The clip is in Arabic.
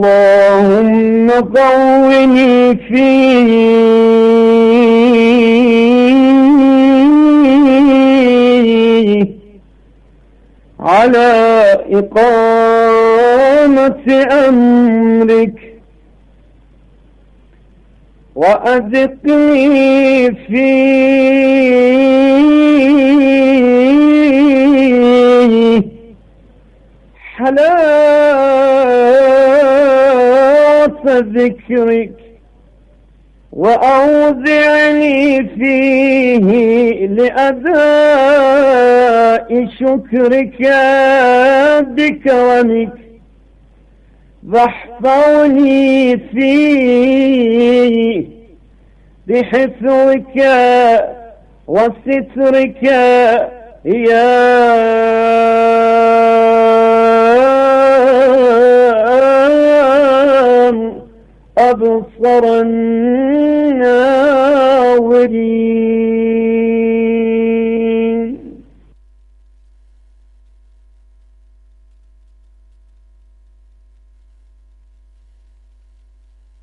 اللهم قوني فيه على إقامة أمرك وأذقني فيه حلاوة ذكرك وأوزعني فيه لأداء شكرك بكرمك واحفظني فيه بحفظك وسترك يا أبصر الناظرين